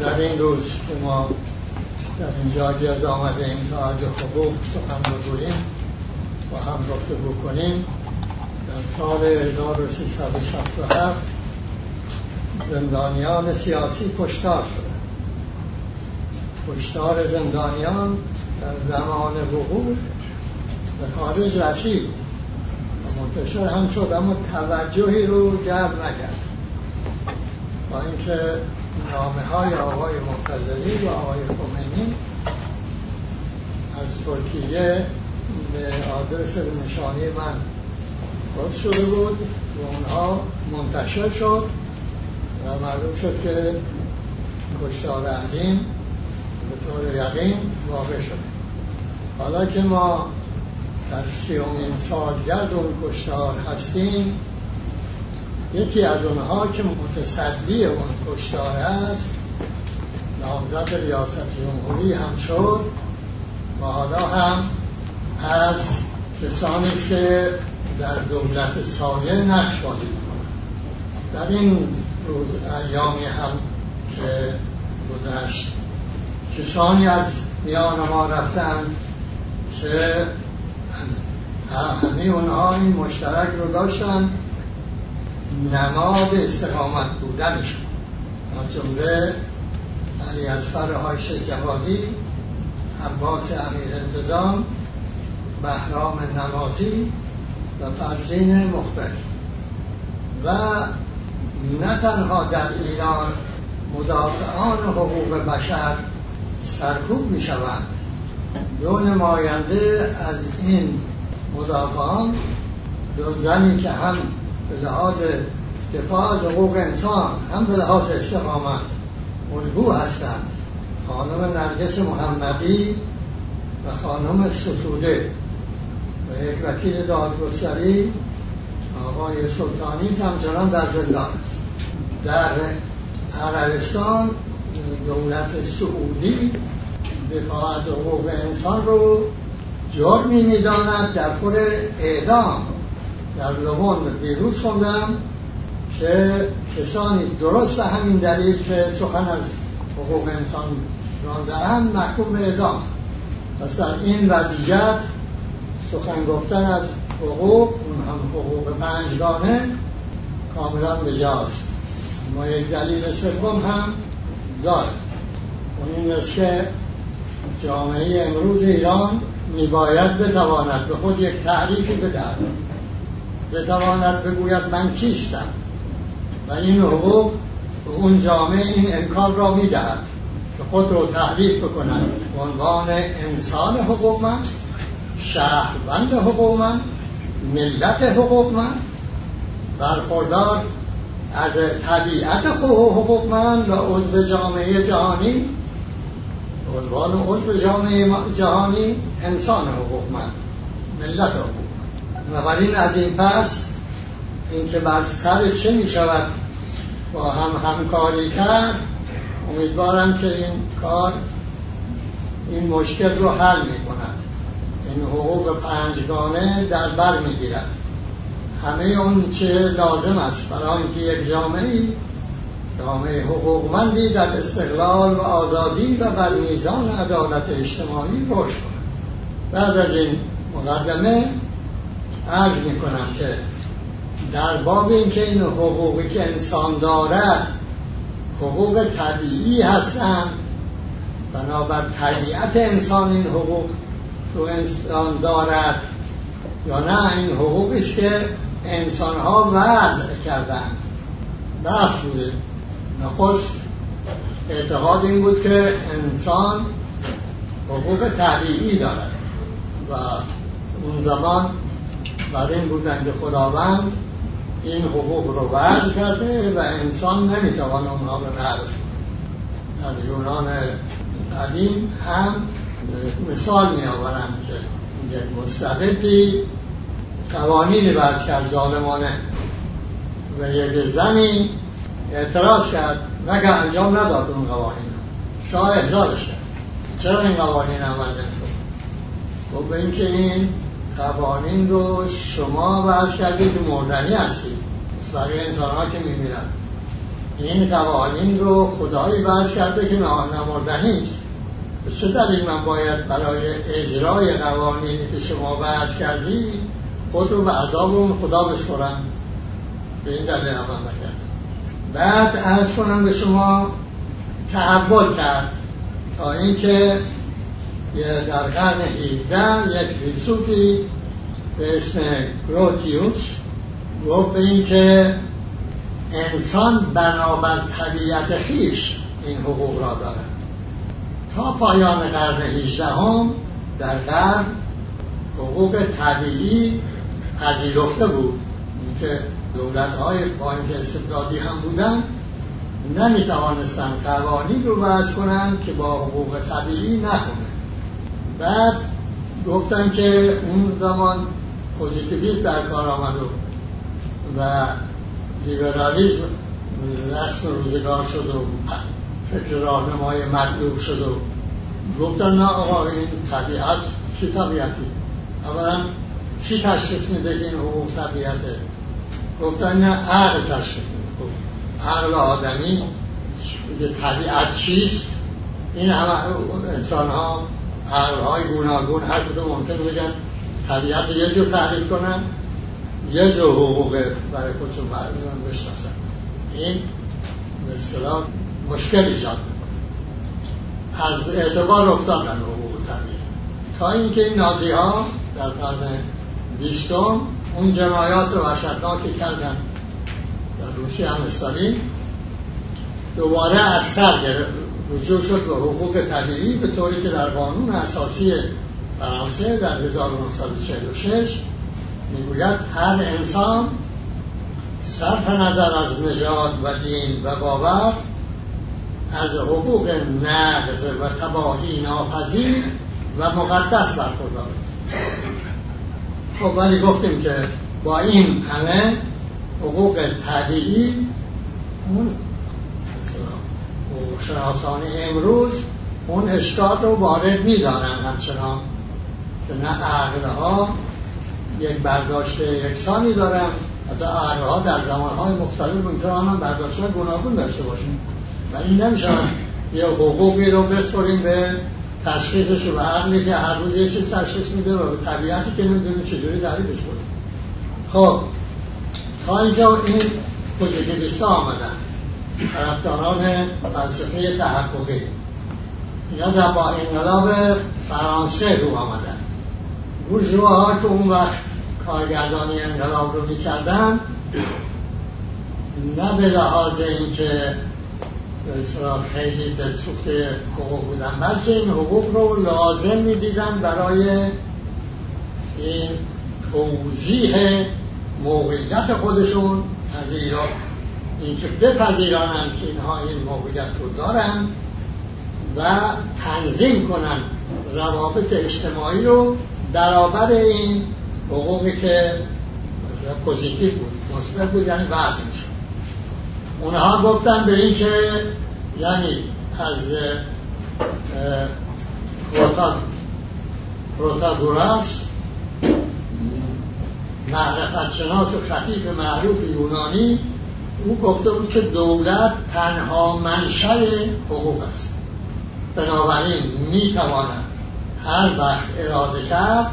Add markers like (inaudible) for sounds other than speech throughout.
در این روز که ما در اینجا گرد آمده این تا از حقوق سخن بگوییم و هم گفته بکنیم در سال 1367 زندانیان سیاسی کشتار شده کشتار زندانیان در زمان وقوع به خارج رسید. منتشر هم شد اما توجهی رو جلب نکرد. با اینکه نامه های آقای منتظری و آقای خمینی از ترکیه به آدرس نشانی من باز شده بود و اونها منتشر شد و معلوم شد که کشتار عظیم به طور یقین واقع شد حالا که ما در سیومین سالگرد اون کشتار هستیم یکی از اونها که متصدی اون کشتار است نامزد ریاست جمهوری هم شد. و حالا هم از کسانی است که در دولت سایه نقش بازی در این روز ایامی هم که گذشت کسانی از میان ما رفتن که همه اونها این مشترک رو داشتن. نماد استقامت بودنشون از جمله علی اصفر هایش جوادی عباس امیر انتظام بهرام نمازی و فرزین مخبر. و نه تنها در ایران مدافعان حقوق بشر سرکوب می شوند دو نماینده از این مدافعان دو زنی که هم به لحاظ دفاع از حقوق انسان هم به لحاظ استقامت الگو هستند خانم نرگس محمدی و خانم ستوده و یک وکیل دادگستری آقای سلطانی همچنان در زندان در عربستان دولت سعودی دفاع از حقوق انسان رو جرمی می‌داند در خور اعدام. در لبون دیروز خوندم که کسانی درست به همین دلیل که سخن از حقوق انسان راندهاند محکوم به اعدام. پس در این وضعیت سخن گفتن از حقوق اون هم حقوق پنجگانه کاملا بجاست. ما یک دلیل سوم هم داریم. اون این است که جامعه امروز ایران میباید بتواند به خود یک تعریفی بدهد. بتواند بگوید من کیستم. و این حقوق به اون جامعه این امکان را می‌دهد که خود رو تعریف بکند. به عنوان انسان من شهروند من ملت من برخوردار از طبیعت حقوق من و عضو جامعه جهانی عنوان عضو جامعه جهانی انسان من ملت حقوق. بنابراین از این پس اینکه بر سر چه می شود با هم همکاری کرد امیدوارم که این کار این مشکل رو حل می کند این حقوق پنجگانه در بر می گیرد همه اون چه لازم است. برای اینکه یک جامعه جامعه حقوقمندی در استقلال و آزادی و بر میزان عدالت اجتماعی رشد کند. بعد از این مقدمه عرض می کنم که در باب اینکه این حقوقی که انسان دارد حقوق طبیعی هستند. بنابر طبیعت انسان این حقوق رو انسان دارد یا نه این حقوقی است که انسان ها وضع کردند. بحث بوده. نخست اعتقاد این بود که انسان حقوق طبیعی دارد و اون زمان بعد این که خداوند این حقوق رو وضع کرده و انسان نمی‌توان اونها رو نرس در یونان قدیم هم مثال می آورند که یک مستقدی قوانینی بس کرد ظالمانه. و یک زنی اعتراض کرد نگه انجام نداد اون قوانین شاه احضارش کرد. چرا این قوانین عمل نشد خب به اینکه این قوانین رو شما وضع کردید که مردنی هستید. بقیه انسان ها که میمیرن. این قوانین رو خدایی وضع کرده که نمردنی است به چه دلیل من باید برای اجرای قوانینی که شما وضع کردی خود رو به عذاب اون خدا بسپرم به این دلیل عمل نکرد بعد ارز کنم به شما تحول کرد تا اینکه در قرن 17 یک فیلسوفی به اسم گروتیوس. گفت به اینکه انسان بنابر طبیعت خیش این حقوق را دارد. تا پایان قرن 18 هم در قرن حقوق طبیعی پذیرفته بود. اینکه دولت های با اینکه استبدادی هم بودن نمی توانستن قوانین رو وضع کنن که با حقوق طبیعی نخونه. بعد گفتن که اون زمان پوزیتیویسم در کار آمد و لیبرالیزم رسم روزگار شد و فکر راهنمای مطلوب شد و گفتن نه آقا این طبیعت چی طبیعتی؟ اولا چی تشخیص میده که این حقوق طبیعته؟ گفتن نه عقل تشخیص میده. عقل آدمی طبیعت چیست؟ این همه انسان ها عقل های گوناگون هر کدوم ممکن بگن طبیعت یه جور تعریف کنن یه جور حقوق برای خودشون بشناسن. این به اصطلاح مشکل ایجاد می‌کنه. از اعتبار افتادن حقوق طبیعی. تا اینکه این نازی ها در قرن بیستم اون جنایات رو وحشتناکی کردن. در روسیه هم استالین دوباره از سر رجوع شد به حقوق طبیعی به طوری که در قانون اساسی فرانسه در 1946 می‌گوید هر انسان صرف نظر از نژاد و دین و باور از حقوق نقض و تباهی ناپذیر و مقدس برخوردار است. خب ولی گفتیم که با این همه حقوق طبیعی اون شناسان امروز اون اشکال رو وارد می‌دانن همچنان. که نه ها یک برداشت یکسانی دارن. حتی ها در زمانهای مختلف می‌تونن هم برداشت گناهون داشته باشیم و این نمیشه یه حقوقی رو بسپریم به تشخیصش و عقلی که هر روز یه چیز تشخیص میده و به طبیعتی که نمی‌دونیم چجوری تعریفش کنیم خب تا اینجا این پوزیتیویست آمدن. طرفداران فلسفه تحققی. اینا در با انقلاب فرانسه رو آمدن. بورژواها که اون وقت کارگردانی انقلاب رو می‌کردن نه به لحاظ اینکه خیلی دلسوخت حقوق بودن بلکه این حقوق رو لازم می‌دیدن برای این توضیح موقعیت خودشون از ایران. اینکه بپذیرانند که اینها این موقعیت رو دارن و تنظیم کنن روابط اجتماعی رو برابر این حقوقی که positive بود. مثبت بود یعنی وضع اونها گفتن به این که یعنی از پروتاگوراس معرفت شناس و خطیب معروف یونانی او گفته بود که دولت تنها منشأ حقوق است. بنابراین می‌تواند هر وقت اراده کرد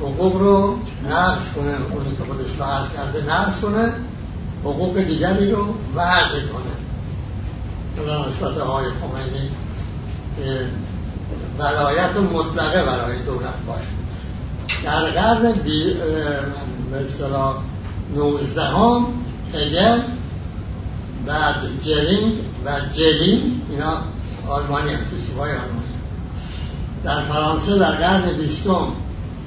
حقوق رو نقص کنه اونی که خودش وضع کرده نقص کنه حقوق دیگری رو وضع کنه. در نسبت های خمینی ولایت مطلقه برای دولت باشه. در قرن بی... مثلا نوزدهم هگل بعد جرینگ و جلین اینا آلمانی هم فیلسوفای آلمانی در فرانسه در قرن بیستم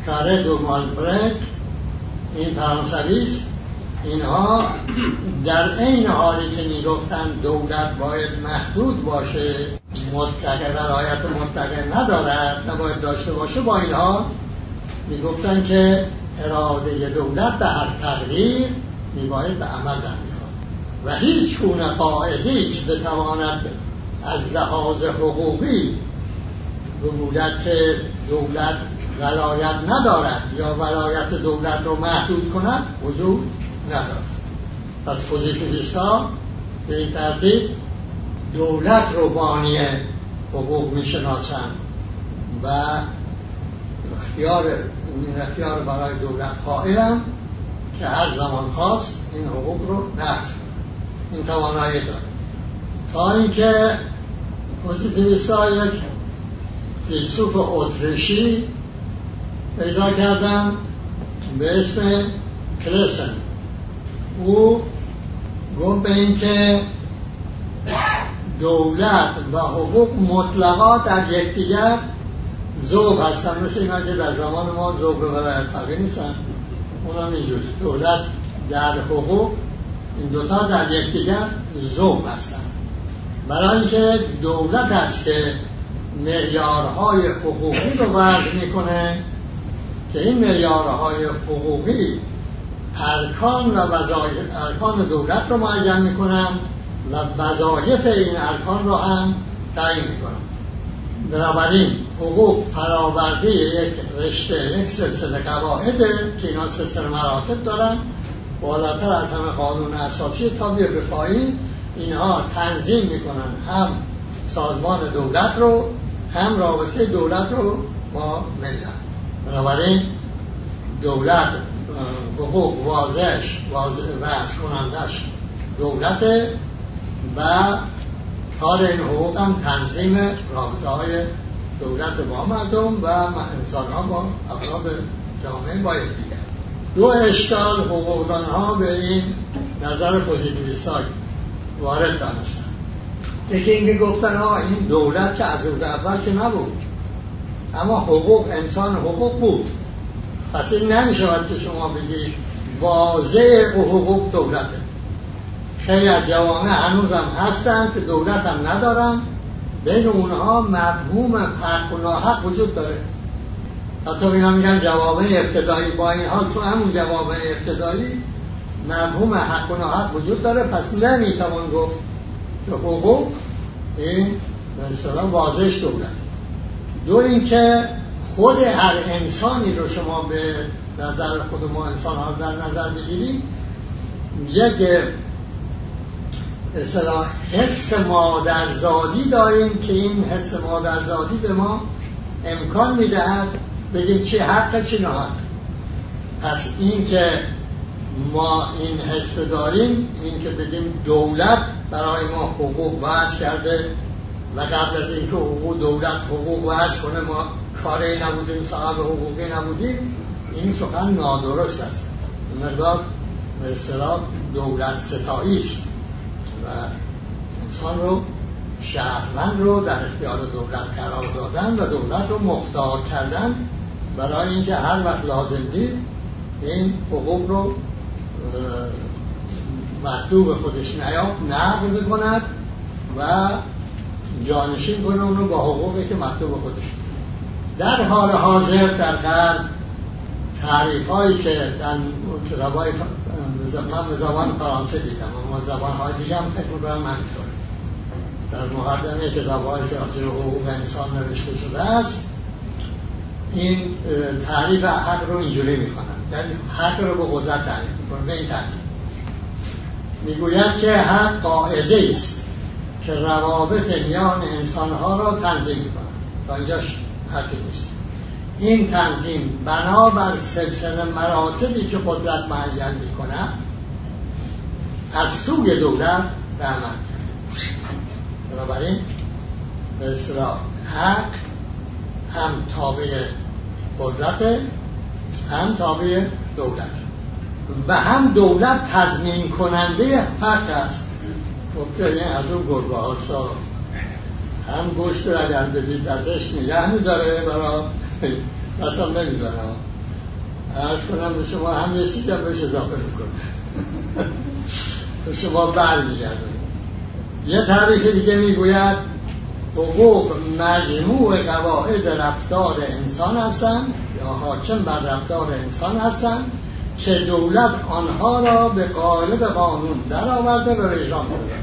کاره دو مالبرک این فرانسوی اینها در این حالی که می‌گفتن دولت باید محدود باشه مطلقه ولایت مطلقه ندارد نباید داشته باشه با اینها می‌گفتن که اراده دولت به هر تقدیر میباید به عمل در و هیچ گونه قاعدی که بتواند از لحاظ حقوقی بگوید که دولت ولایت ندارد یا ولایت دولت رو محدود کند وجود ندارد. پس پوزیتیویستا به این ترتیب دولت رو بانی حقوق می‌شناسند و اختیار این اختیار برای دولت قائلم که هر زمان خواست این حقوق رو نقض این توانایی داره. تا اینکه پوزیتیویستا یک فیلسوف اتریشی پیدا کردم به اسم کلسن او گفت به اینکه دولت و حقوق مطلقا در یکدیگر ذوب هستن. مثل اینا در زمان ما ذوب ولایت فقیه نیستن. اونم اینجوری دولت در حقوق این دوتا در یکدیگر ذوب هستن. برای اینکه دولت است که معیارهای حقوقی رو وضع می‌کنه که این معیارهای حقوقی ارکان و وظایف ارکان دولت رو معین می‌کنن و وظایف این ارکان رو هم تعیین می‌کنن. بنابراین حقوق فراورده یک رشته یک سلسله قواعد که اینا سلسله مراتب دارن. بالاتر از همه قانون اساسی تا به پایین اینها تنظیم می‌کنن هم سازمان دولت رو هم رابطه دولت رو با ملت. بنابراین دولت حقوق واضحش واضح کنندش دولت و کار این حقوق هم تنظیم رابطه های دولت با مردم و انسان ها با افراد جامعه باید دیگر دو اشکال حقوقدان ها به این نظر پوزیتیویست وارد دانستن. یکی اینکه گفتن آقا این دولت که از روز اول که نبود اما حقوق انسان حقوق بود. پس این نمی‌شود که شما بگید واضح حقوق دولته. خیلی از جوامع هنوزم هستن که دولت هم ندارن. بین اونها مفهوم حق و ناحق وجود داره. حتی اینا میگن جوامع ابتدایی. با این حال تو همون جوامع ابتدایی مفهوم حق و ناحق وجود داره. پس نمی‌توان گفت که حقوق این به واضحش دولت دو اینکه خود هر انسانی رو شما به نظر خود ما انسان ها در نظر بگیرید یک اصلا حس مادرزادی داریم که این حس مادرزادی به ما امکان می‌دهد بگیم چی حق چی حق پس این که ما این حس داریم این که بگیم دولت برای ما حقوق وضع کرده و قبل از اینکه حقوق دولت حقوق وضع کنه ما کاری نبودیم صاحب حقوقی نبودیم این سخن نادرست است. مقدار به دولت ستایی و انسان رو شهروند رو در اختیار دولت قرار دادن و دولت رو مختار کردن برای اینکه هر وقت لازم دید این حقوق رو مطلوب خودش نقض کند و جانشین کنه اونو با حقوقی که مطلوب خودش. در حال حاضر در قرن تعریف که در کتاب های من زبان فرانسه دیدم اما زبان های دیگه هم فکر می‌کنم همینطور در مقدمه کتاب هایی که حقوق انسان نوشته شده است این تعریف حق رو اینجوری می‌کنن. در حق رو به قدرت تعریف می‌کنن به این تعریف. می‌گوید که حق قاعده است که روابط میان انسانها را تنظیم می‌کنن تا اینجاش حقی نیست. این تنظیم بنابر سلسله مراتبی که قدرت معین می‌کنه از سوی دولت به عمل بنابراین به اصطلاح حق هم تابع قدرت هم تابع دولت. و هم دولت تضمین کننده حق است. گفته این از اون گربه ها هم گوشت رو اگر بدید ازش نگه میداره برای اصلا نمیداره. ارز کنم به شما هم یه چیز هم بهش اضافه می‌کنه. به شما بر میگرده یه تعریف دیگه می‌گوید حقوق مجموع قواعد رفتار انسان هستند یا حاکم بر رفتار انسان هستند که دولت آنها را به قالب قانون در آورده و اجرا میده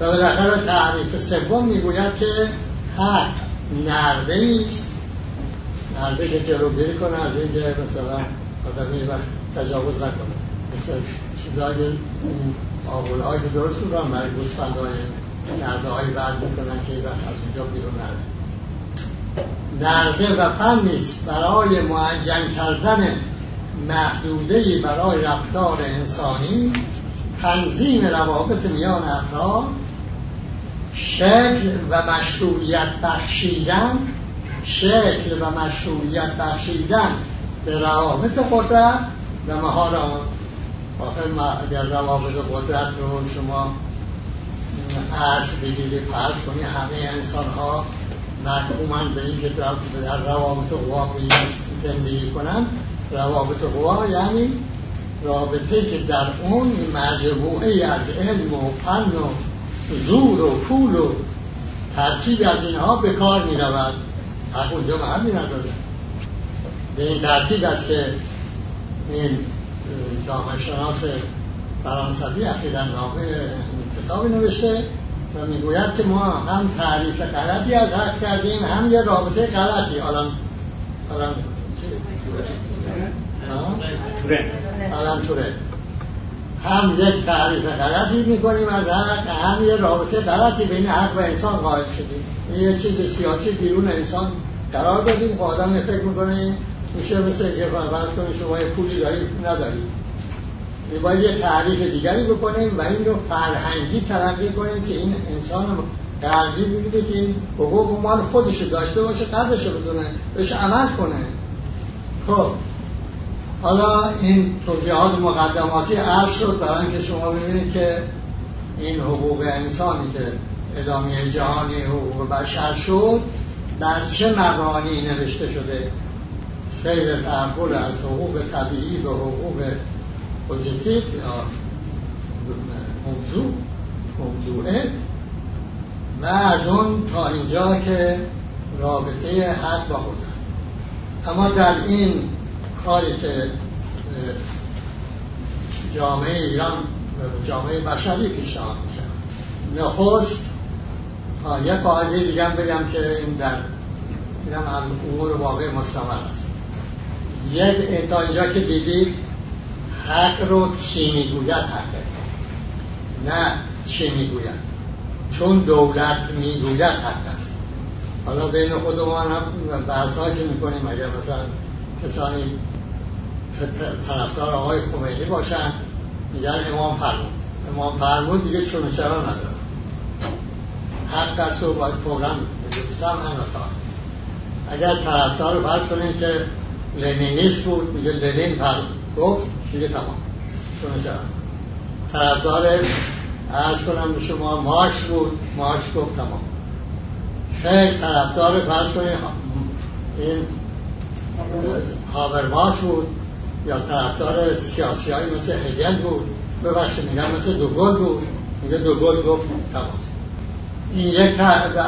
و بالاخره تعریف سوم می‌گوید که حق نرده است. نرده که جلوگیری کنه از اینکه مثلا آدمی وقت تجاوز نکنه. چیزای آبول های که درست می‌کنن برای گوسفند های نرده های بعد می‌کنن که وقت از اینجا بیرون نرده نرده و فن نیست. برای معین کردن محدوده برای رفتار انسانی تنظیم روابط میان افراد شکل و مشروعیت بخشیدن شکل و مشروعیت بخشیدن به روابط قدرت و مهارات آخر اگر روابط قدرت رو شما عرض بگیرید فرض کنید همه انسان ها محکومن به اینکه در روابط قوا زندگی کنن روابط قوا یعنی رابطه که در اون مجموعه از علم و فن و زور و پول و ترکیب از اینها به کار می رود حق اونجا محلی نداره. به این ترتیب است که این جامعه شناس فرانسوی اخیرا کتابی نوشته و می‌گوید که ما هم تعریف غلطی از حق کردیم هم یه رابطه غلطی. الان الان الان توره هم یک تعریف غلطی می‌کنیم از حق هم یه رابطه غلطی بین حق و انسان قائل شدیم. یه چیز سیاسی بیرون انسان قرار دادیم. که آدم فکر می‌کنه میشه مثل که فرض کنید شما یه پولی دارید ندارید. باید یه تعریف دیگری بکنیم و این رو فرهنگی تلقی کنیم که این انسان غربی بگیده که این حقوق مال خودش داشته باشه قدرش رو بدونه بهش عمل کنه. خب. حالا این توضیحات مقدماتی عرض شد برای اینکه شما ببینید که این حقوق انسانی که ادامه جهانی حقوق بشر شد در چه مبانی نوشته شده؟ سیر تحول از حقوق طبیعی به حقوق پوزیتیو یا موضوع موضوعه و از اون تا اینجا که رابطه حق با خود اما در این کاری که جامعه ایران جامعه بشری پیشنهاد میشه نخست یه قاعده دیگه بگم که این در اینم امور واقع مستمر است. یک تا اینجا که دیدید حق رو چی می‌گوید حقه نه چه می‌گوید. چون دولت می‌گوید حق است. حالا بین خودمان هم بحث که می‌کنیم اگر مثلا کسانی طرفدار آقای خمینی باشن میگن امام فرمود. امام فرمود دیگه چون چرا نداره. حق است و باید فورا بجوزم هم اگر طرفدار فرض کنیم که لنینیست بود میگه لنین فرمود گفت دیگه تمام. طرفدار عرض کنم به شما مارش بود. مارش گفت تمام. خیلی طرفدار فرض کنیم این هاورماس بود یا طرفدار سیاسی های مثل هگل بود. ببخشید میگم مثل دوگل بود. میگه دوگل گفت تمام. یک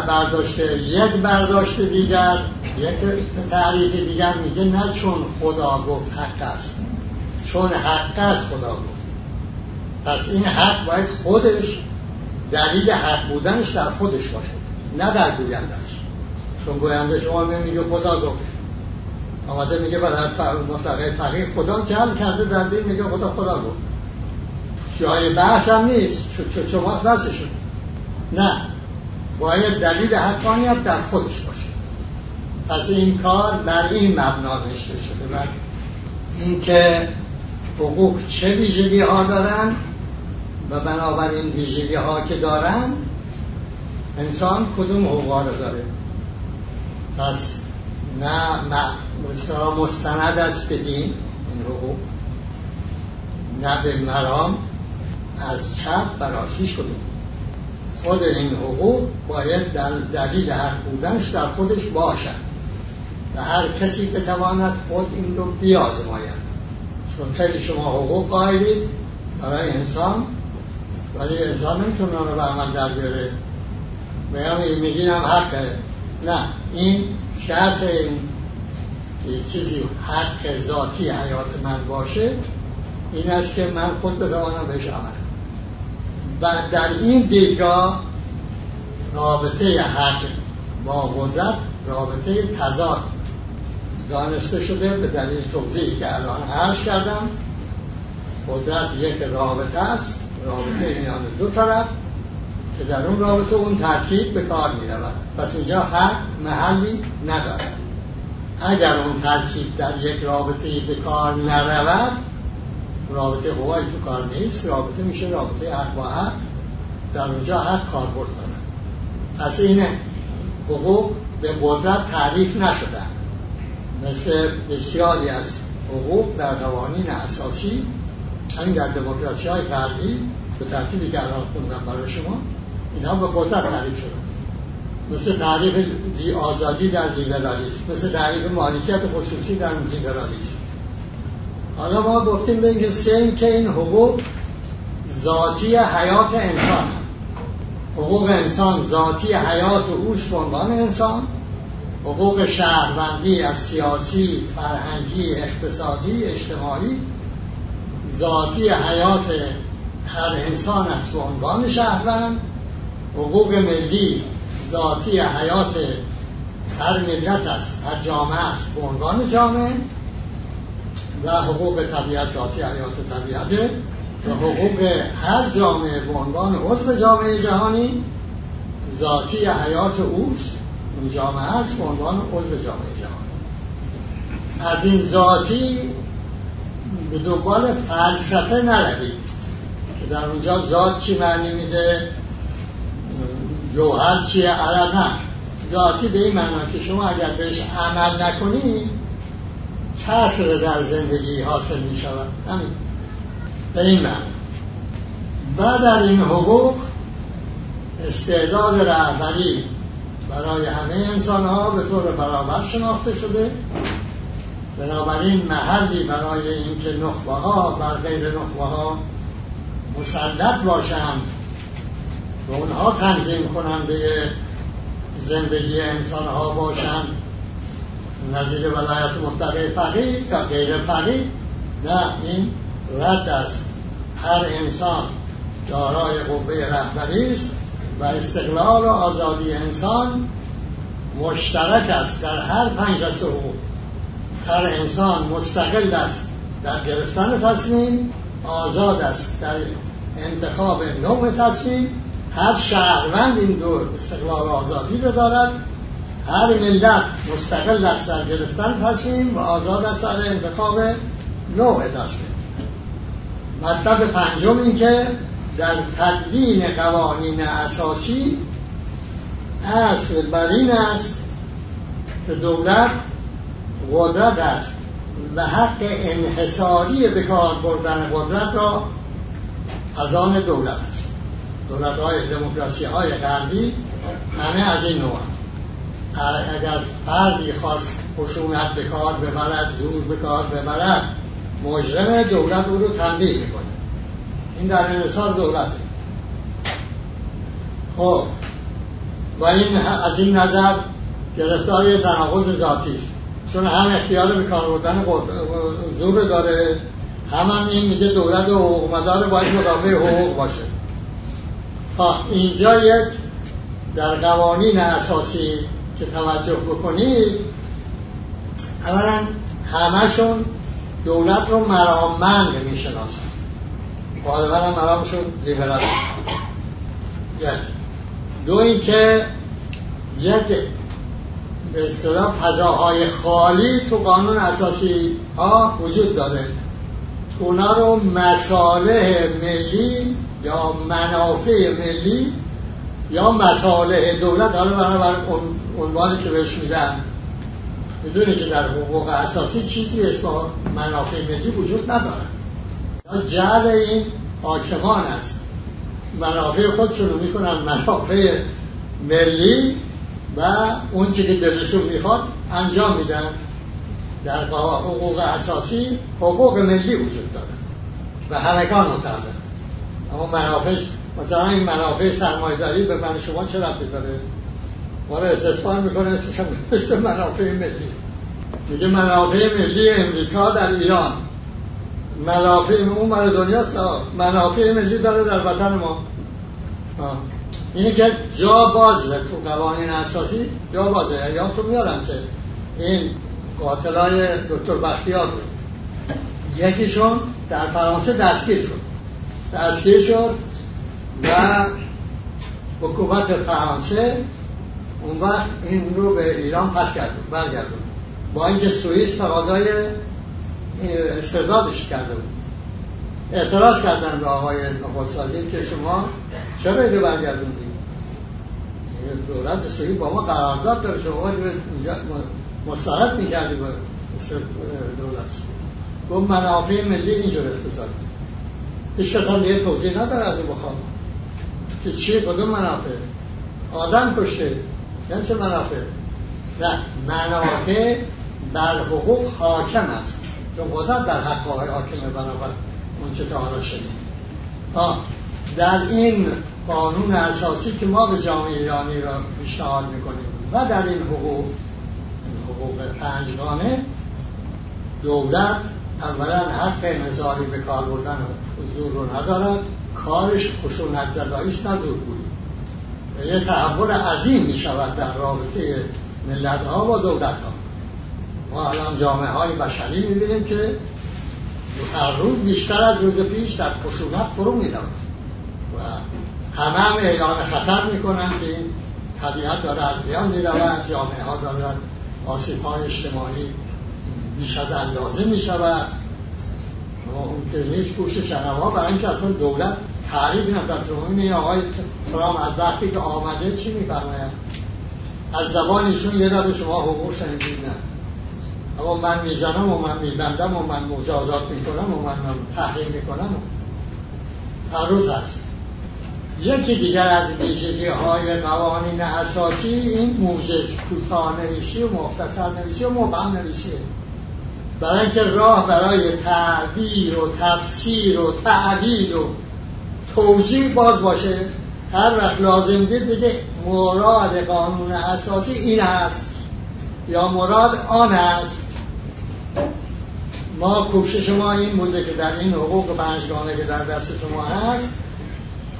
برداشته یک برداشت دیگر یک تعریف دیگر میگه نه چون خدا گفت حق است چون حق است خدا گفت. پس این حق باید خودش دلیل حق بودنش در خودش باشه نه در گویندش چون گوینده شما میگه خدا گفت. آمده میگه بعد مطلقه فقیه خدا جمع کرده در دین میگه خدا خدا گفت. جای بحث هم نیست شما دستشون نه. باید دلیل حقانیت در خودش باشه. پس این کار بر این مبنا نشته شده. و اینکه حقوق چه ویژگی ها دارن و بنابراین ویژگی ها که دارن انسان کدوم حقوق رو داره؟ پس نه مستند است به دین این حقوق نه به مرام از چپ براشیش کنیم خود این حقوق باید در دلیل حق بودنش در خودش باشد و هر کسی بتواند خود این رو بیازماید. چون خیلی شما حقوق قائلید برای انسان ولی انسان نمی‌تونه رو به عمل در بیاره. میگم میگیم حقه نه این شرط این چیزی حق ذاتی حیات من باشه این است که من خود بتوانم بهش عمل و در این دیدگاه رابطه حق با قدرت رابطه تضاد دانسته شده به دلیل توضیحی که الان عرض کردم. قدرت یک رابطه است رابطه میان دو طرف که در اون رابطه اون ترکیب به کار می رود پس اونجا حق محلی ندارد. اگر اون ترکیب در یک رابطه به کار نرود رابطه قوای تو کار نیست رابطه میشه رابطه حق با حق. در اونجا حق کار دارد پس این حقوق به قدرت تعریف نشدن مثل بسیاری از حقوق در قوانین اساسی همین در دموکراسی های غربی به ترتیبی که الان خوندم برای شما اینا به قدرت تعریف شدن مثل تعریف آزادی در لیبرالیسم مثل تعریف مالکیت خصوصی در لیبرالیسم. حالا ما گفتیم به اینکه سه که این حقوق ذاتی حیات انسان. حقوق انسان ذاتی حیات اوش به عنوان انسان. حقوق شهروندی از سیاسی، فرهنگی، اقتصادی، اجتماعی ذاتی حیات هر انسان است به عنوان شهروند. حقوق ملی ذاتی حیات هر ملت است هر جامعه است به عنوان جامعه. و حقوق طبیعت ذاتی حیات طبیعته و حقوق هر جامعه به عنوان عضو جامعه جهانی ذاتی حیات اوست. اون جامعه است به عنوان عضو جامعه جهانی. از این ذاتی به دنبال فلسفه نروید که در اونجا ذات چی معنی میده؟ جوهر چیه؟ عرب نه. ذاتی به این معنا که شما اگر بهش عمل نکنی کسر در زندگی حاصل می شود. همین. به این معنی. بعد در این حقوق استعداد رهبری برای همه انسان ها به طور برابر شناخته شده. بنابراین محلی برای اینکه نخبه ها بر غیر نخبه ها مسلط باشند و اونها تنظیم کننده زندگی انسان ها باشند نظیر ولایت مطلقه فقیه یا غیر فقیه نه این رد است هر انسان دارای قوه رهبری است و استقلال و آزادی انسان مشترک است در هر پنج حقوق هر انسان مستقل است در گرفتن تصمیم آزاد است در انتخاب نوع تصمیم. هر شهروند این دور استقلال و آزادی رو دارد. هر ملت مستقل است در گرفتن تصمیم و آزاد است در انتخاب نوع تصمیم مطلب پنجم این که در تدوین قوانین اساسی اصل بر این است که دولت قدرت است و حق انحصاری به کار بردن قدرت را از آن دولت است. دولت های دموکراسی های غربی همه از این نوع اگر فردی خواست خشونت به کار ببرد زور به کار ببرد مجرم دولت او رو تنبیه می‌کنه. این در انحصار دولته. خب. و این از این نظر گرفتار تناقض ذاتی است. چون هم اختیار به کار بردن زور داره هم, هم این میگه دولت و حقوق مدار باید مدافع حقوق باشه. خب اینجا یک در قوانین اساسی که توجه بکنید اولا همشون دولت رو مرامند می‌شناسن. غالبا هم مرامشون لیبرال. یک. دو اینکه یک به اصطلاح فضاهای خالی تو قانون اساسی ها وجود داره. اونا رو مصالح ملی یا منافع ملی یا مصالح دولت حالا بنابر عنوانی که بهش میدن می‌دونی که در حقوق اساسی چیزی اسم منافع ملی وجود نداره. یا جعل این حاکمان است. منافع خودشون رو می‌کنن منافع ملی و اون که دلشون می‌خواد انجام میدن. در حقوق اساسی حقوق ملی وجود داره و همگان متعلق. اما منافع مثلا این منافع سرمایداری به من شما چه ربطی داره؟ ما رو استثمار می‌کنه اسمش مثل منافع ملی. میگه منافع ملی امریکا در ایران. منافع اون مر دنیا منافع ملی داره در وطن ما. اینه که جا بازه تو قوانین اساسی جا بازه. یا تو میارم که این قاتلای دکتر بختیار بود. یکیشون در فرانسه دستگیر شد. دستگیر شد و حکومت فرانسه اون وقت این رو به ایران پس کرد برگردون. با اینکه سوئیس تقاضای استردادش کرده بود. اعتراض کردن به آقای نخست که شما چرا اینو برگردوندید دولت سوئیس با ما قرارداد داره شما باید مسترد می‌کردی به دولت. گفت منافع ملی اینجور اقتصاد. هیچ کس هم دیگه توضیح نداره از بخوام که چیه کدوم منافع؟ آدم کشته. یعنی چه منافع؟ نه منافع بر حقوق حاکم است. چون قدرت در حق حاکمه بنابر اون چه که حالا شدیم در این قانون اساسی که ما به جامعه ایرانی را پیشنهاد می‌کنیم و در این حقوق حقوق پنجگانه دولت اولا حق نظاری به کار بردن حضور رو ندارد کارش خشونت زداییش نه زورگویی. یه تحول عظیم می شود در رابطه ملت ها با دولت ها ما الان جامعه های بشری می بینیم که هر روز بیشتر از روز پیش در خشونت فرو می و همه هم اعلان خطر می کنند که این طبیعت داره از میان می رود جامعه ها دارن آسیب های اجتماعی بیش از اندازه می شود اون که نیست گوش شنوا برای اینکه اصلا دولت تعریف شما این آقای فرام از وقتی که آمده چی میفرماید؟ از زبان ایشون یه دفعه شما حقوق شنیدید نه. اما من می‌زنم و من میبندم و من مجازات می‌کنم و من تحریم می‌کنم. هر روز هست. یکی دیگر از ویژگی های قوانین اساسی این موجز کوتاه نویسی و مختصر نویسی و مبهم نویسیه برای اینکه راه برای تعبیر و تفسیر و تعبیر و توجیه باز باشه. هر وقت لازم دید بگه مراد قانون اساسی این است یا مراد آن است ما کوشش ما این بوده که در این حقوق پنجگانه که در دست شما هست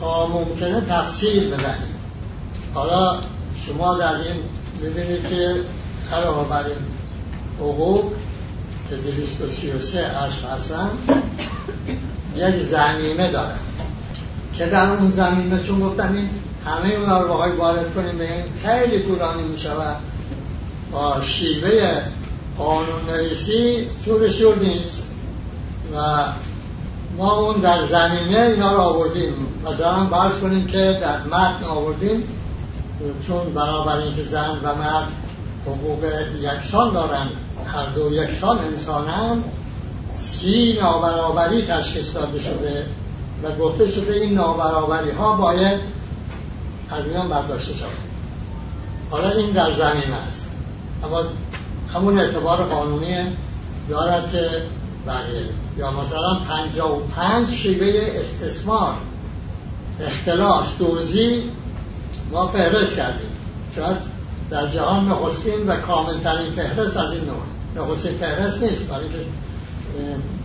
تا ممکنه تفصیل بدهیم. حالا شما در این ببینید که علاوه بر این حقوق که دویست و سی و سه هستن یک زمینه دارن. که در اون زمینه چون گفتن این همه اونا رو باید وارد کنیم به این خیلی طولانی می شود با شیوه قانون نویسی شور نیست. و ما اون در زمینه اینا رو آوردیم. مثلا برش کنیم که در متن آوردیم چون برابر اینکه زن و مرد حقوق یکسان دارن هر دو یکسان انسانن سی نابرابری تشخیص داده شده. و گفته شده این نابرابری ها باید از میان برداشته شود. حالا این در زمین است. اما همون اعتبار قانونی دارد که بقیه. یا مثلا پنجا و پنج شیوه استثمار اختلاس دوزی ما فهرست کردیم. شاید در جهان نخستین و کاملترین فهرست از این نوع. نخستین فهرست نیست برای که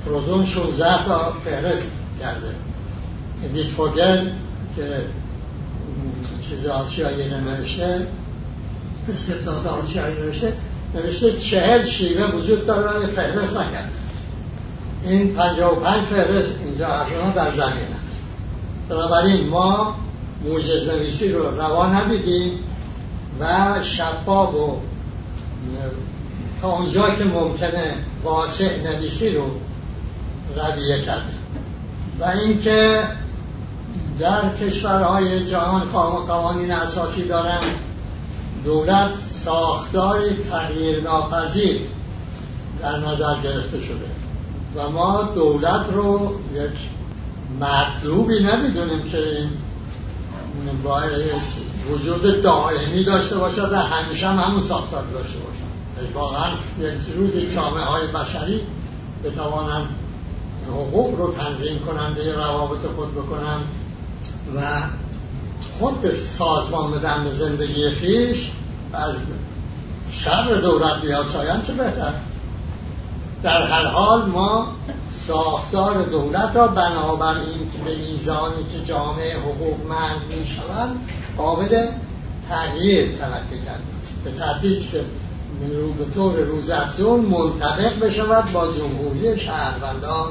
پرودون 16 تا فهرست کرده. ویتفوگل که چیز آسیایی نوشته استبداد آسیایی نوشته نوشته چهل شیوه وجود داره فهرست نکرده این پنجاه و پنج فهرست اینجا از در زمین است. بنابراین ما موجز نویسی رو روا ندیدیم و شفاف و تا اونجا که ممکنه واسع نویسی رو رویه کرده و اینکه در کشورهای جهان قوانین اساسی دارن دولت ساختار تغییر ناپذیر در نظر گرفته شده. و ما دولت رو یک مطلوبی نمی‌دونیم که این باید وجود دائمی داشته باشد و همیشه هم همون ساختار داشته باشد. واقعا یک روز جامعه های بشری بتوانند حقوق رو تنظیم کننده روابط خود بکنن و خود سازمان بدن به زندگی خیش از شر دولت بیاسایند چه بهتر؟ در هر حال ما ساختار دولت را بنابراین که به میزانی که جامعه حقوقمند می شود قابل تغییر تلقی کرد به تدریج که رو به طور روزافزون منطبق بشود با جمهوری شهروندان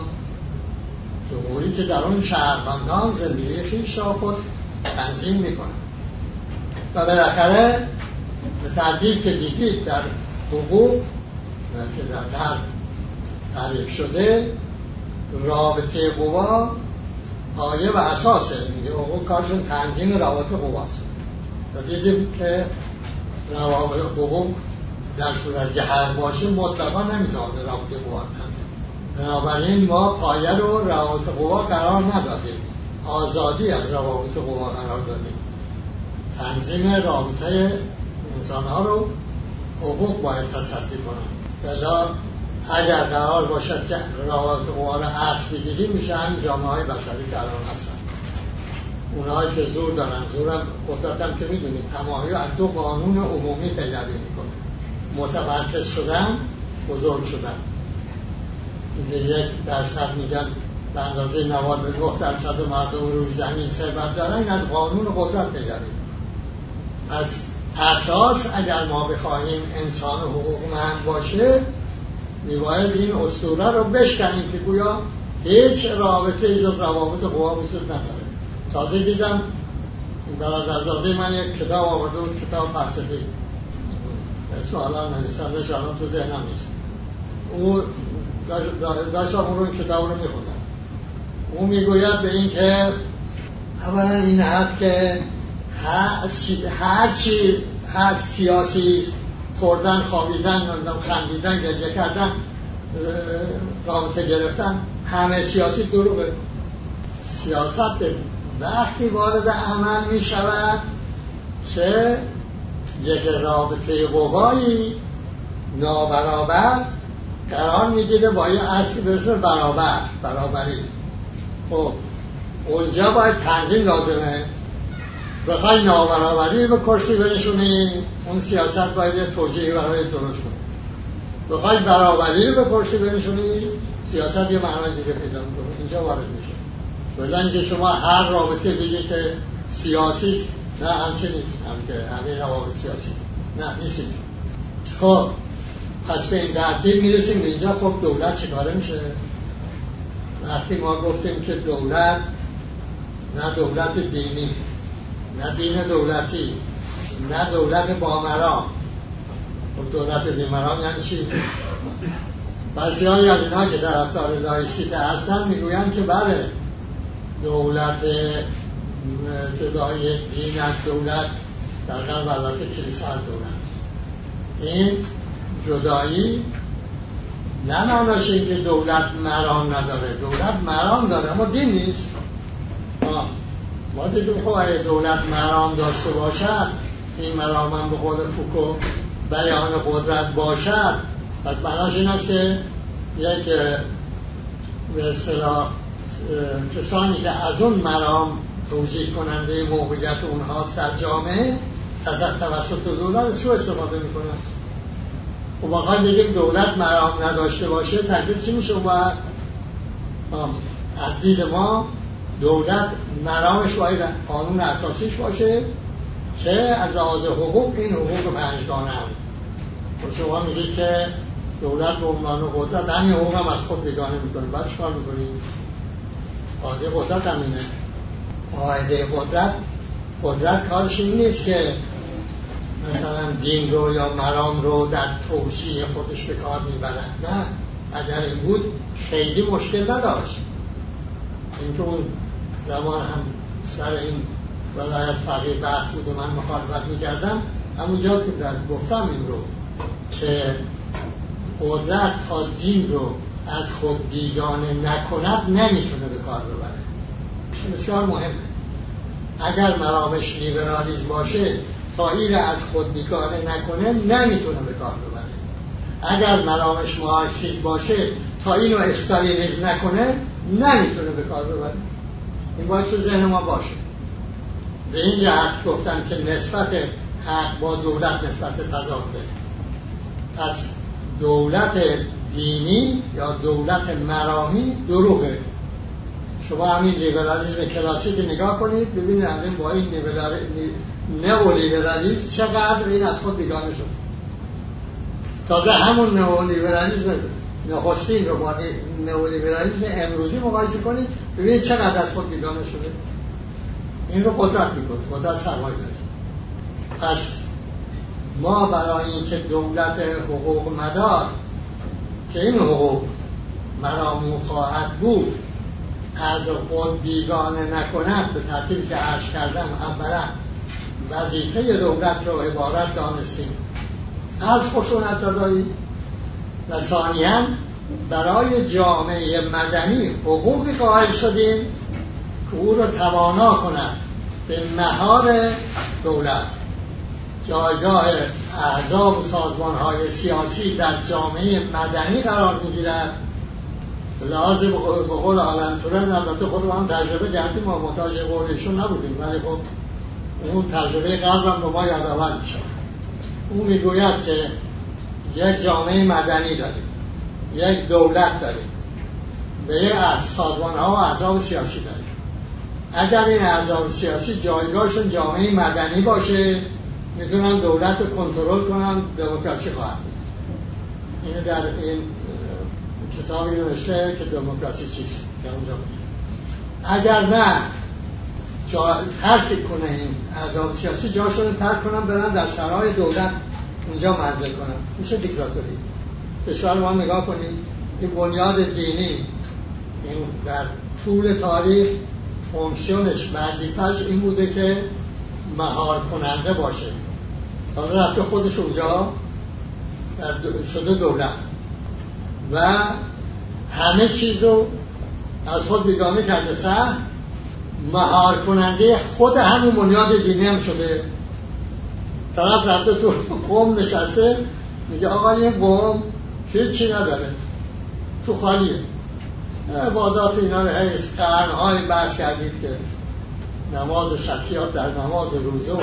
جمهوری که در اون شهروندان زندگی خیش را خود تنظیم می‌کنه. و بالاخره به ترتیب که دیدید در حقوق که در غرب تعریف شده رابطه قوا پایه و اساسه. میگه حقوق کارشون تنظیم رابطه قواست و دیدیم که روابط حقوق در صورت که هر باشه مطلقا نمی‌تونه رابطه قوا تنظیم بنابراین ما پایه رو روابط قوا قرار ندادیم. آزادی از روابط قوا قرار دادیم. تنظیم رابطه انسان ها رو حقوق باید تصدی کنن. اگر قرار باشد که روابط قوا رو اصل بگیریم میشه همین جامعه های بشری که الان هستن که زور دارن زورم قدرت که می‌دونید تمامی از دو قانون عمومی پیروی می‌کنه. متمرکز شدن بزرگ شدن. یک درصد میگن به اندازه 99 درصد مردم روی زمین ثروت دارن از قانون قدرت پیروی از اساس اگر ما بخواهیم انسان حقوقمند باشه میباید این اسطوره رو بشکنیم که گویا هیچ رابطه جز روابط قوا وجود نداره. تازه دیدم برادرزاده من یک کتاب آورده بود کتاب فلسفی. اسم حالا نویسندش الان تو ذهنم نیست. او داشتم اون کتاب رو میخوندم. او می‌گوید به این که اولا این حرف که هر چی هست سیاسی خوردن خوابیدن خندیدن گریه کردن رابطه گرفتن همه سیاسی دروغه. سیاست وقتی وارد عمل می شود که یک رابطه قوایی نابرابر قرار می‌گیره با یه اصلی به اسم برابر برابری. خب اونجا باید تنظیم لازمه. بخوای نابرابری به کرسی بنشونی اون سیاست باید یه توجیهی برای درست کنی. بخوای برابری رو به کرسی بنشونی سیاست یه معنای دیگه پیدا می‌کنه. اینجا وارد میشه. بلند که شما هر رابطه بگی که سیاسی نه همچه نیست هم که همه روابط سیاسی. نه نیست خب. پس به این ترتیب می‌رسیم اینجا خب دولت چه میشه؟ وقتی ما گفتیم که دولت نه دولت دینی نه دین دولتی نه دولت با مرام خب دولت بی‌مرام یعنی چی؟ بعضی از اینها که در طرفدار لائیسیته هستن می‌گویند که بله دولت جدای دین از دولت در البته کلیسا دولت. این جدایی نه معناش که دولت مرام نداره. دولت مرام داره اما دین نیست. ما دیدیم خب دولت مرام داشته باشد این مرام هم به قول فوکو بیان قدرت باشد. پس معناش این است که یک به اصطلاح کسانی که از اون مرام توضیح کننده موقعیت اونها در جامعه از توسط دولت سو استفاده می‌کنن و خب واقعا بگیم دولت مرام نداشته باشه تقریب چی میشه و از دید ما دولت مرامش باید قانون اساسیش باشه که از لحاظ حقوق این حقوق پنجگانه هم. و شما میگید که دولت به عنوان قدرت همین حقوق هم از خود بگانه می‌کنه. بعد کار می‌کنید قاعده قدرت همینه قاعده قدرت قدرت کارش این نیست که مثلا دین رو یا مرام رو در توصیه خودش به کار می‌برن. نه اگر این بود خیلی مشکل نداشت. اینکه اون زمان هم سر این ولایت فقیه بحث بود و من مخالفت می‌کردم همونجا که در گفتم این رو که قدرت تا دین رو از خود بیگانه نکند نمی‌تونه به کار ببره. بسیار مهمه. اگر مرامش لیبرالیزم باشه تا این از خود بیگانه نکنه نمی‌تونه به کار ببره. اگر مرامش مارکسیسم باشه تا اینو استالینیز نکنه نمی‌تونه به کار ببره. این باید تو ذهن ما باشه. به این جهت گفتم که نسبت حق با دولت نسبت تضاده پس دولت دینی یا دولت مرامی دروغه. شما همین لیبرالیزم کلاسیک نگاه کنید ببینید همین با این نئولیبرالیزم چقدر این از خود بیگانه شد. تازه همون نئولیبرالیزم نخستین رو با نئولیبرالیسم امروزی مقایسه کنید ببینید چقدر از خود بیگانه شده. این رو قدرت می‌کنه قدرت سرمایه داره. پس ما برای اینکه دولت حقوق مدار که این حقوق مرامون خواهد بود از خود بیگانه نکند به ترتیب که عرض کردم اولا وظیفه دولت رو عبارت دانستیم. از خشونت زدایی و ثانیا برای جامعه مدنی حقوقی قائل شدیم که او رو توانا کند به مهار دولت. جایگاه احزاب و سازمان های سیاسی در جامعه مدنی قرار می‌گیرد. لحاظ به قول آلن تورن البته خود هم تجربه کردیم ما محتاج قولشون نبودیم ولی خب اون تجربه قبل به ما یادآور میشه او می‌گوید که یک جامعه مدنی داریم یک دولت داریم. به یک سازمان ها و احزاب سیاسی داریم. اگر این احزاب سیاسی جایگاهشون جامعه مدنی باشه می‌تونن دولت رو کنترل کنن دموکراسی خواهد این در این کتابی نوشته که دموکراسی چیست؟ که اونجا اگر نه ترک کنه این احزاب سیاسی جاشون ترک کنن برن در سرای دولت اونجا منزل کنن میشه دیکتاتوری. کشور ما نگاه کنید این بنیاد دینی این در طول تاریخ فونکسیونش وظیفش این بوده که مهار کننده باشه. حالا رفته خودش اونجا شده دولت. و همه چیز رو از خود بیگانه کرده. سه مهار کننده خود همون بنیاد دینی هم شده. طرف رفته تو قوم نشسته میگه آقا این قوم هیچی نداره. تو خالیه. عبادات اینا رو قرنهای بحث کردید که نماز و شکیات در نماز روزه و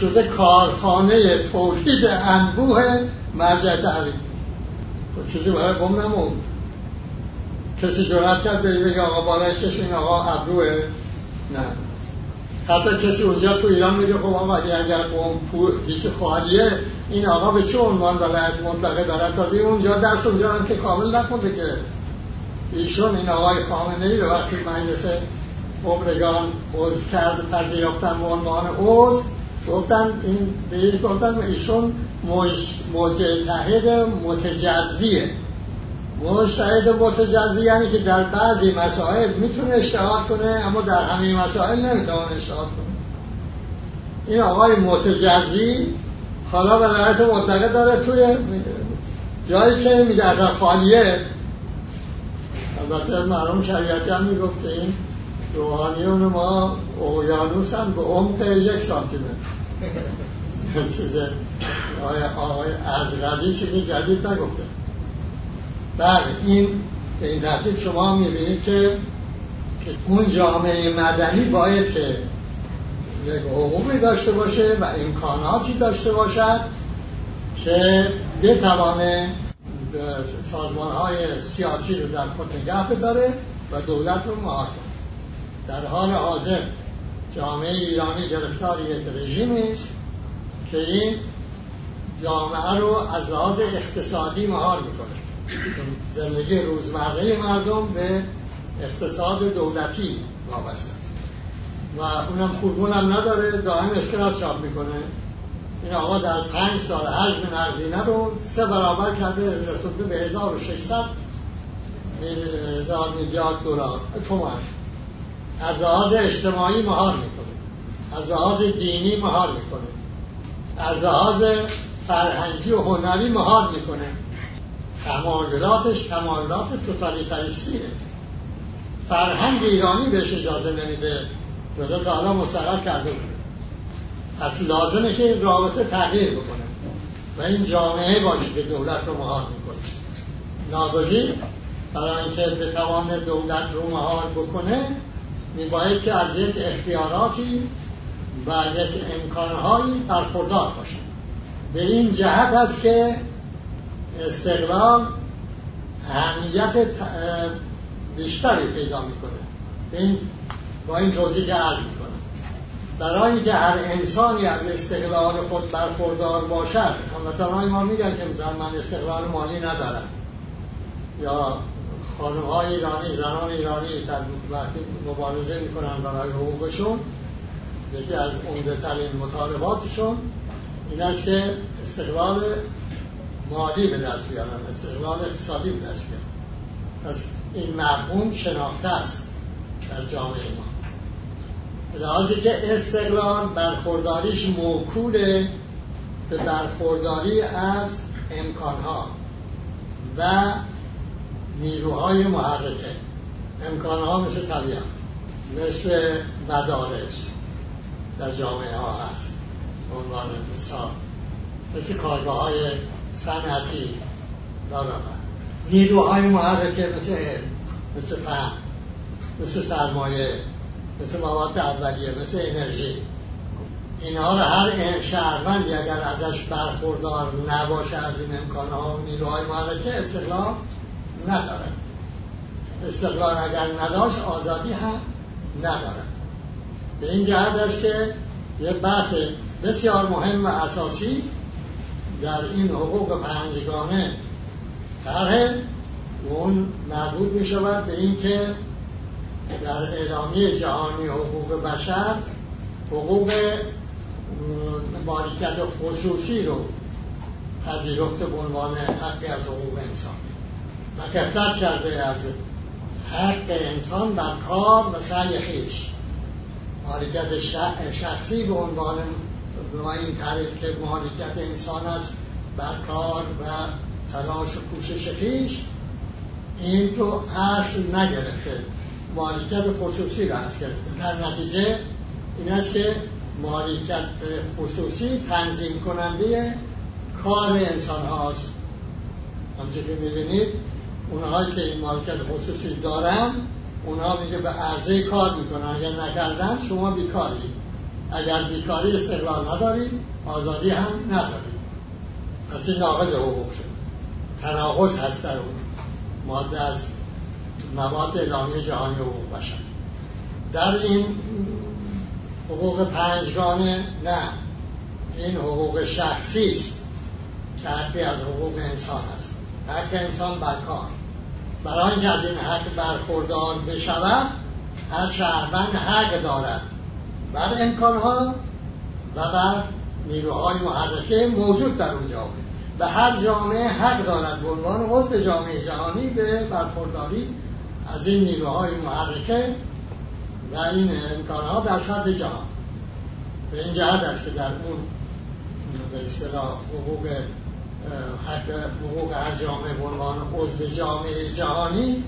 شده کارخانه توحید انبوه مرجع تعلیم خب چیزی برای قوم نمون کسی جرأت کرد بگه آقا بالایشش این آقا ابروه؟ نه. حتی کسی اونجا تو ایران میگه خب آقا اگر قوم پیش خواهیه این آقا به چه عنوان ولایت مطلقه دارد تازه اونجا درس اونجا هم که کامل نکنده که. ایشون این آقای خامنه ای رو وقتی مجلس عمرگان عضو کرد پذیرفتن به عنوان عضو گفتن این به گفتن ایشون مجتهد متجزیه. مجتهد متجزی یعنی که در بعضی مسائل می‌تونه اشتهاد کنه اما در همه مسائل نمی‌تونه اشتهاد کنه. این آقای متجزی حالا ولایت مطلقه داره توی جایی که میگه از خالیه البته مرحوم شریعتی هم می‌گفت این روحانیون ما اقیانوس هم به عمق یک سانتی متر (laughs) (laughs) آقای از قدی چیزی جدید نگفته. بله این به این ترتیب شما می‌بینید که اون جامعه مدنی باید که یک حقوقی داشته باشه و امکاناتی داشته باشد که بتوانه سازمان های سیاسی رو در خود نگه بداره و دولت رو مهار در حال حاضر جامعه ایرانی گرفتار یک رژیمی است که این جامعه رو از لحاظ اقتصادی مهار می‌کنه. زندگی روزمره مردم به اقتصاد دولتی وابسته. و اونم خورگون هم نداره دائم اسکناس چاپ می‌کنه. این آقا در پنج سال حجم نقدینه رو سه برابر کرده رسونده به 1600 هزار میلیارد دلار. تومان. از لحاظ اجتماعی مهار می‌کنه. از لحاظ دینی مهار می‌کنه. از لحاظ فرهنگی و هنری مهار می‌کنه. تمایلاتش تمایلات توتالیتریستیه فرهنگ ایرانی بهش اجازه نمیده. جدا تا حالا مستقر کرده بود پس لازمه که رابطه تغییر بکنه. و این جامعه باشه که دولت رو مهار می‌کنه. ناگزیر برای اینکه بتوان دولت رو مهار بکنه میباید که از یک اختیاراتی و یک امکانهایی برخوردار باشه. به این جهت است که استقلال اهمیت بیشتری پیدا می‌کنه. این با این توضیح که عرض می‌کنم. برای که هر انسانی از استقلال خود برخوردار باشد هموطنهای ما میگن که مثلا من استقلال مالی ندارم. یا خانم های ایرانی زنان ایرانی در وقتی مبارزه می‌کنن برای حقوقشون یکی از عمده ترین مطالباتشون این است که استقلال مالی به دست بیارن استقلال اقتصادی به دست بیارن پس این مرحوم شناخته است در جامعه ما. لحاظی که استقلال برخورداریش موکول به برخورداری از امکانها و نیروهای محرکه. امکانها مثل طبیعت مثل مدارس در جامعه ها هست. عنوان مثال مثل کارگاه های صنعتی نیروهای محرکه مثل مثل فهم مثل سرمایه. مثل مواد اولیه. مثل انرژی. اینها رو هر شهروندی اگر ازش برخوردار نباشه از این امکانها و نیروهای محرکه استقلال نداره. استقلال اگر نداشت آزادی هم نداره. به این جهت است که یه بحث بسیار مهم و اساسی در این حقوق پنجگانه. طرح اون مربوط می شود به اینکه در اعلامیه جهانی حقوق بشر حقوق مالکیت خصوصی رو پذیرفته به عنوان حقی از حقوق انسان. و کفتر کرده از حق انسان بر کار و سعی خیش. مالکیت شخصی به عنوان به این تعریف که مالکیت انسان است بر کار و تلاش و کوشش خیش این رو اصل نگرفته. مالکیت خصوصی را هست گرفته. در نتیجه این است که مالکیت خصوصی تنظیم کننده کار انسان هاست. همچه که می‌بینید اونهایی که این مالکیت خصوصی دارن اونها میگه به عرضه کار می‌کنن. اگر نکردن شما بیکاری اگر بیکاری استقلال ندارید آزادی هم ندارید پس این ناقض حقوق شد. تناقض هست در اون ماده از مواد اعلامیه جهانی حقوق بشر. در این حقوق پنجگانه نه. این حقوق شخصی است که حقی از حقوق انسان است حق انسان بر کار. برای اینکه از این حق برخوردار بشود هر شهروند حق دارد. بر امکانها و بر نیروهای محرکه موجود در اونجا و هر جامعه حق دارد به عنوان عضو جامعه جهانی به برخورداری از این نیروهای محرکه و این امکانها در سطح جهان. به این جهت است که در اون به اصطلاح حقوق حق حقوق هر جامعه به عنوان عضو جامعه جهانی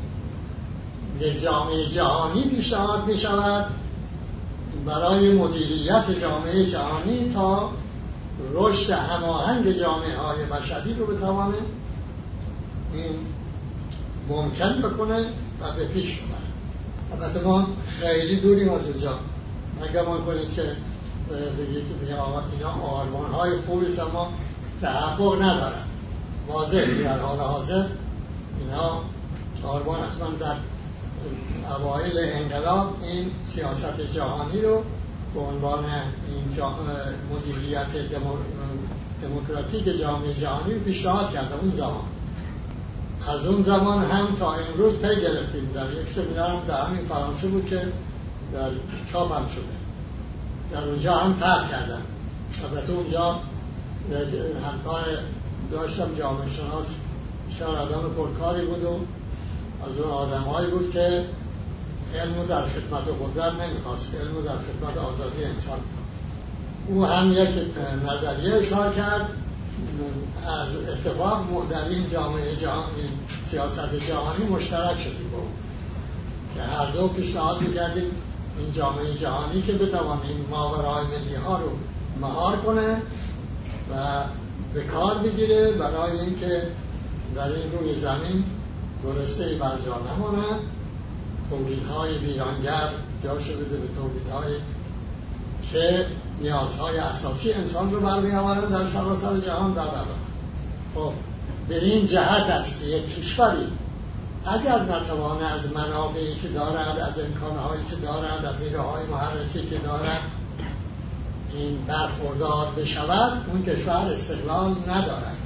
جامعه جهانی پیشنهاد می شود برای مدیریت جامعه جهانی تا رشد هماهنگ جامعه های بشری رو بتوانه این ممکن بکنه و به پیش ببره. البته ما خیلی دوریم از اونجا نگمان کنید که بگید اینا آرمان های خوبی اما تحقق ندارن. واضح در حال حاضر اینا آرمان اصلا در اوایل انقلاب این سیاست جهانی رو به عنوان این مدیریت دموکراتیک جامعه جهانی پیشنهاد کرده اون زمان. از اون زمان هم تا امروز پی گرفتیم. در یک سمینار هم در همین فرانسه بود که در چاپ هم شده. در اونجا هم تر کردن. البته اونجا همکار داشتم جامعه شناس بسیار آدم پرکاری بود و از اون آدم بود که علم در خدمت قدرت نمی‌خواست علم در خدمت آزادی انسان او هم یک نظریه اشار کرد از اتفاق در این جامعه جهانی سیاست جهانی مشترک شدیم با که هر دو پیشنهاد می‌کردیم این جامعه جهانی که بتوان این ماورای ملی ها رو مهار کنه و به کار بگیره برای اینکه در این روی زمین گرسته بر جا نماند. تولیدهای ویرانگر جاشو بده به تولیدهای که نیازهای اساسی انسان رو برمی آورن در سراسر جهان در خب به این جهت است که یک کشوری اگر نتوانه از منابعی که دارد از امکانهایی که دارد از نیروهای محرکی که دارد این برخوردار بشود اون کشور استقلال ندارد.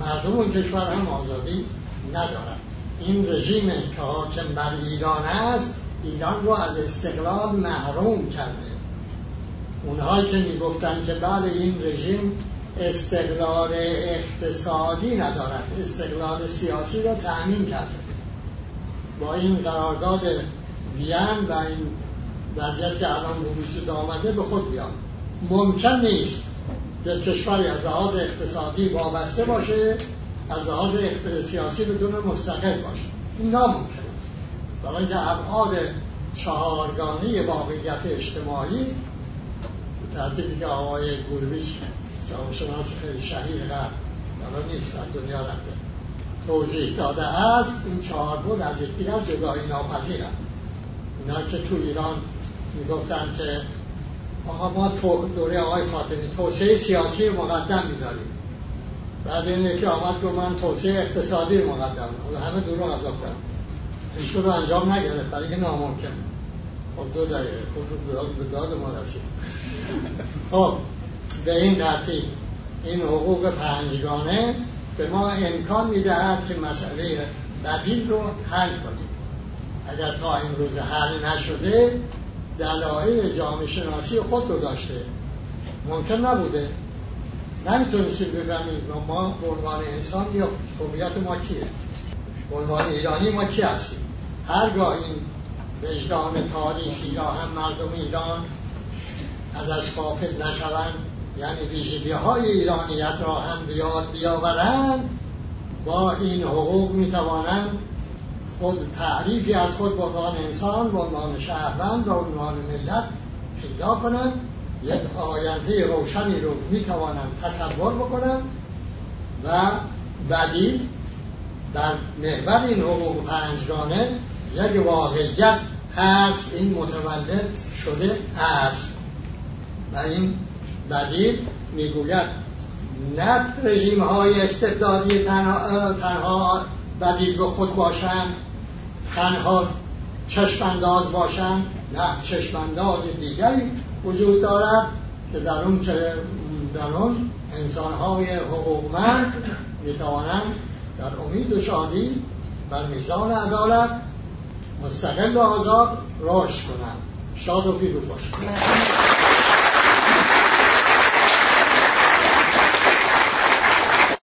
مردم اون کشور هم آزادی ندارد. این رژیم که حاکم بر ایران است ایران رو از استقلال محروم کرده. اونهایی که می‌گفتن که بله این رژیم استقلال اقتصادی ندارد استقلال سیاسی را تأمین کرده. با این قرارداد وین و این وضعیت که الان وجود آمده به خود بیان. ممکن نیست که کشوری از لحاظ اقتصادی وابسته باشه از لحاظ سیاسی بدون مستقل باشه. این ناممکن است. برای اینکه ابعاد چهارگانه واقعیت اجتماعی ترتیبی که آقای گرویش جامعه خیلی شهیر قرد حالا نیست در دنیا رفته. توضیح داده است این چهار بود از یکدیگر جدایی ناپذیرند اینا که تو ایران می‌گفتن که آقا ما دوره آقای خاتمی توسعه سیاسی مقدم میداریم. بعد این یکی آمد که من توسعه اقتصادی مقدم همه دروغ از دارم هیچ رو انجام نگرفت برای که ناممکن. خب دو دقیقه. خب به داد ما رسید. خب به این ترتیب. این حقوق پنجگانه به ما امکان می‌دهد که مسئله بدیل رو حل کنیم. اگر تا امروز حل نشده دلایل جامعه شناسی خود رو داشته. ممکن نبوده. نمی‌تونستید بفهمید ما به عنوان انسان یا هویت ما کیه؟ به ایرانی ما کی هستیم؟ هرگاه این وجدان تاریخی یا هم مردم ایران ازش قافل نشوند یعنی ویژگی های ایرانیت را هم بیاد بیاورند با این حقوق می‌توانند خود تعریفی از خود به انسان به عنوان شهروند و عنوان ملت پیدا کنند. یک آینده روشنی رو می‌توانند تصور بکنند و بدی در محور این حقوق پنجگانه یک واقعیت هست این متولد شده است. و این بدیل می‌گوید نه رژیم های استبدادی تنها, تنها بدیل به خود باشند تنها چشمانداز باشند نه چشمانداز دیگری وجود دارد که در اون در اون انسان های حقوقمند می‌توانند در امید و شادی بر میزان عدالت مستقل و آزاد رشد کنند. شاد و پیروز باشند